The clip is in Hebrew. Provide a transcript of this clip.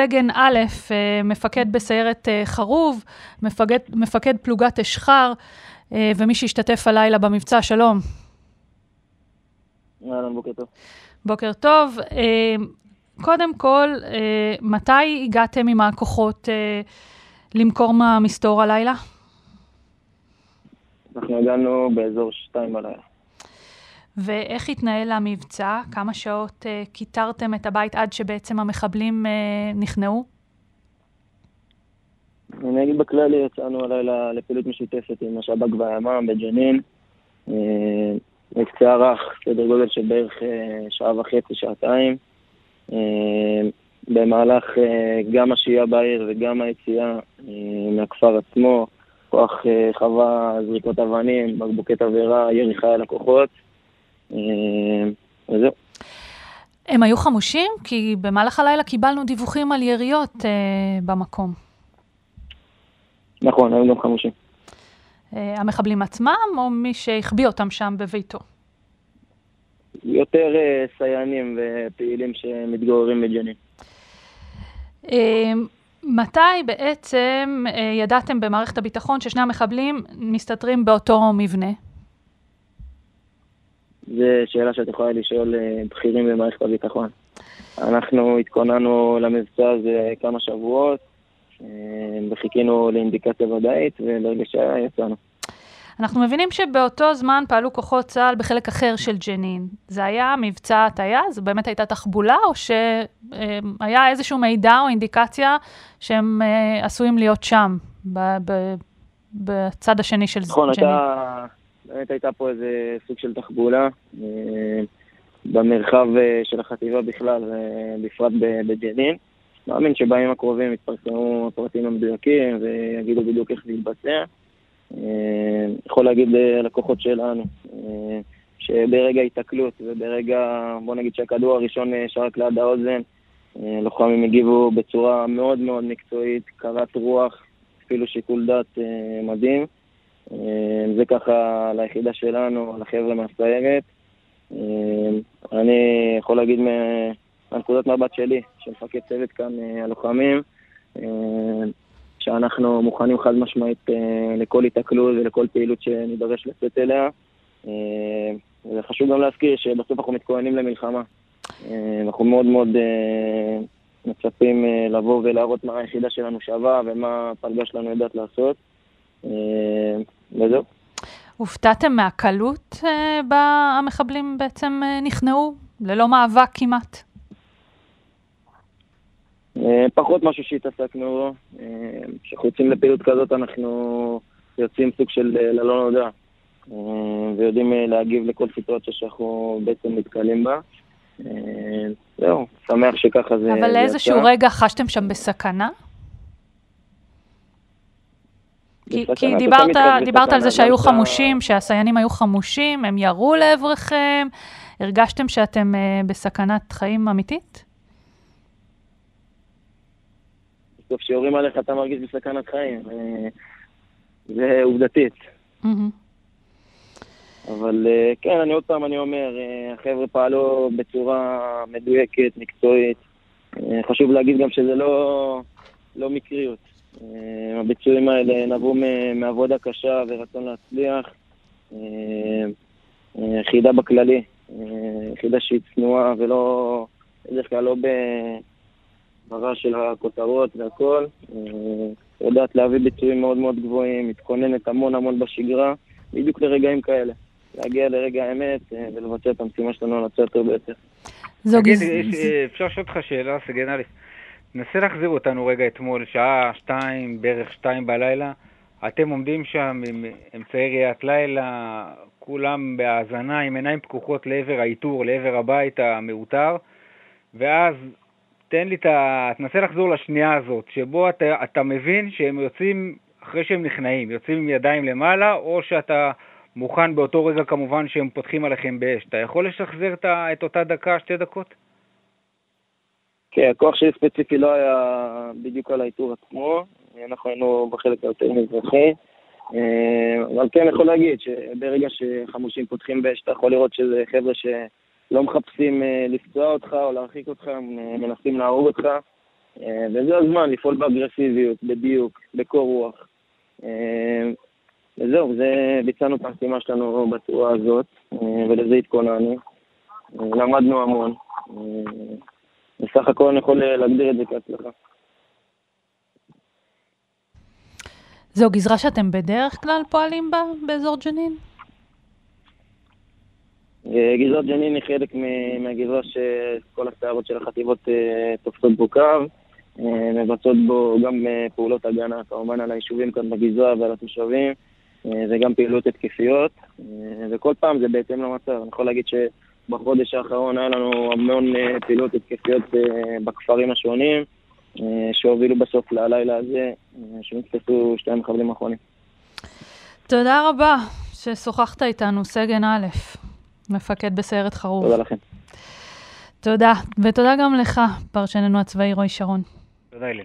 סגן א', מפקד בסיירת חרוב, מפקד, מפקד פלוגת אשחר, ומי שהשתתף הלילה במבצע, שלום. אהלן, בוקר טוב. בוקר טוב. קודם כל, מתי הגעתם עם הכוחות למכור מהמסתור הלילה? אנחנו הגענו באזור שתיים בלילה. ואיך התנהל המבצע? כמה שעות uh, כיתרתם את הבית עד שבעצם המחבלים uh, נכנעו? אני אגיד בכללי, יצאנו הלילה לפעילות משותפת עם השב"כ והימ"מ בג'נין. מבצע רך, סדר גודל של בערך שעה וחצי, שעתיים. במהלך גם השהייה בעיר וגם היציאה מהכפר עצמו, כוח חווה זריקות אבנים, בקבוקי תבערה, ירי חי על הכוחות. וזהו. הם היו חמושים? כי במהלך הלילה קיבלנו דיווחים על יריות אה, במקום. נכון, היו גם חמושים. אה, המחבלים עצמם, או מי שהחביא אותם שם בביתו? יותר אה, סייענים ופעילים שמתגוררים בג'נין. אה, מתי בעצם אה, ידעתם במערכת הביטחון ששני המחבלים מסתתרים באותו מבנה? זו שאלה שאת יכולה לשאול אה, בכירים במערכת הביטחון. אנחנו התכוננו למבצע הזה כמה שבועות, אה, וחיכינו לאינדיקציה ודאית, וברגע שהיה יצאנו. אנחנו מבינים שבאותו זמן פעלו כוחות צה"ל בחלק אחר של ג'נין. זה היה מבצע הטעיה? זו באמת הייתה תחבולה, או שהיה איזשהו מידע או אינדיקציה שהם אה, עשויים להיות שם, בצד השני של נכון, ג'נין? נכון, הייתה... באמת הייתה פה איזה סוג של תחבולה אה, במרחב אה, של החטיבה בכלל, אה, בפרט בג'נין. מאמין שבימים הקרובים יתפרסמו הפרטים המדויקים ויגידו בדיוק איך זה יתבצע. יכול להגיד ללקוחות שלנו שברגע התקלות וברגע, בוא נגיד שהכדור הראשון שרק ליד האוזן, לוחמים הגיבו בצורה מאוד מאוד מקצועית, קרת רוח, אפילו שיקול דעת מדהים. אה, זה ככה ליחידה שלנו, לחבר'ה מהסיירת. אה, אני יכול להגיד מהנקודת מבט שלי, שמפקד צוות כאן, אה, הלוחמים, שאנחנו מוכנים חד משמעית לכל התקלות ולכל פעילות שנידרש לצאת אליה. וחשוב גם להזכיר שבסוף אנחנו מתכוננים למלחמה. אנחנו מאוד מאוד מצפים לבוא ולהראות מה היחידה שלנו שווה ומה הפלגה שלנו יודעת לעשות. הופתעתם מהקלות אה, בה המחבלים בעצם אה, נכנעו? ללא מאבק כמעט? אה, פחות משהו שהתעסקנו בו. כשאנחנו יוצאים לפעילות כזאת אנחנו יוצאים סוג של ללא נודע. ויודעים להגיב לכל סיטואציה שאנחנו בעצם נתקלים בה. זהו, שמח שככה זה... אבל לאיזשהו רגע חשתם שם בסכנה? כי, דיברת, דיברת על זה שהיו חמושים, שהסיינים היו חמושים, הם ירו לעברכם, הרגשתם שאתם uh, בסכנת חיים אמיתית? בסוף כשיורים עליך אתה מרגיש בסכנת חיים, אה, זה עובדתית. אבל אה, כן, אני עוד פעם, אני אומר, החבר'ה פעלו בצורה מדויקת, מקצועית. חשוב להגיד גם שזה לא, לא מקריות. אה, הביצועים האלה נבעו מעבודה קשה ורצון להצליח. אה, אה, יחידה בכללי, יחידה שהיא צנועה ולא, בדרך כלל לא ברע של הכותרות והכל. יודעת להביא ביצועים מאוד מאוד גבוהים, מתכוננת המון המון בשגרה, בדיוק לרגעים כאלה. להגיע לרגע האמת ולבצע את המשימה שלנו על הצד יותר ביותר. תגיד, אפשר לשאול אותך שאלה, סגן א', נסה להחזיר אותנו רגע אתמול, שעה שתיים, בערך שתיים בלילה. אתם עומדים שם עם אמצעי ראיית לילה, כולם בהאזנה, עם עיניים פקוחות לעבר האיתור, לעבר הבית המאותר, ואז תן לי את ה... תנסה לחזור לשנייה הזאת, שבו אתה, אתה מבין שהם יוצאים, אחרי שהם נכנעים, יוצאים עם ידיים למעלה, או שאתה מוכן באותו רגע כמובן שהם פותחים עליכם באש. אתה יכול לשחזר את אותה דקה, שתי דקות? כן, הכוח שלי ספציפי לא היה בדיוק על האיתור עצמו, אנחנו היינו בחלק היותר מזרחי. אה, אבל כן, יכול להגיד שברגע שחמושים פותחים באש, אתה יכול לראות שזה חבר'ה שלא מחפשים אה, לפצוע אותך או להרחיק אותך, הם אה, מנסים להרוג אותך. וזה הזמן לפעול באגרסיביות, בדיוק, בקור רוח. וזהו, זה, ביצענו את המשימה שלנו בצורה הזאת, ולזה התכוננו. למדנו המון. בסך הכל אני יכול להגדיר את זה כהצלחה. זו גזרה שאתם בדרך כלל פועלים בה, באזור ג'נין? אה, גזרת ג'נין היא חלק מהגזרה שכל הסיירות של החטיבות אה, תופסות בו קו, אה, מבצעות בו גם פעולות הגנה, כמובן על היישובים כאן בגזרה ועל התושבים, וגם פעילות התקפיות, וכל פעם זה בהתאם למצב. אני יכול להגיד שבחודש האחרון היה לנו המון פעילות התקפיות בכפרים השונים. אה, שהובילו בסוף ללילה הזה, אה, שנתפסו שתי המחבלים האחרונים. תודה רבה ששוחחת איתנו, סגן א', מפקד בסיירת חרוב. תודה לכם. תודה, ותודה גם לך, פרשננו הצבאי רועי שרון. תודה, אלי.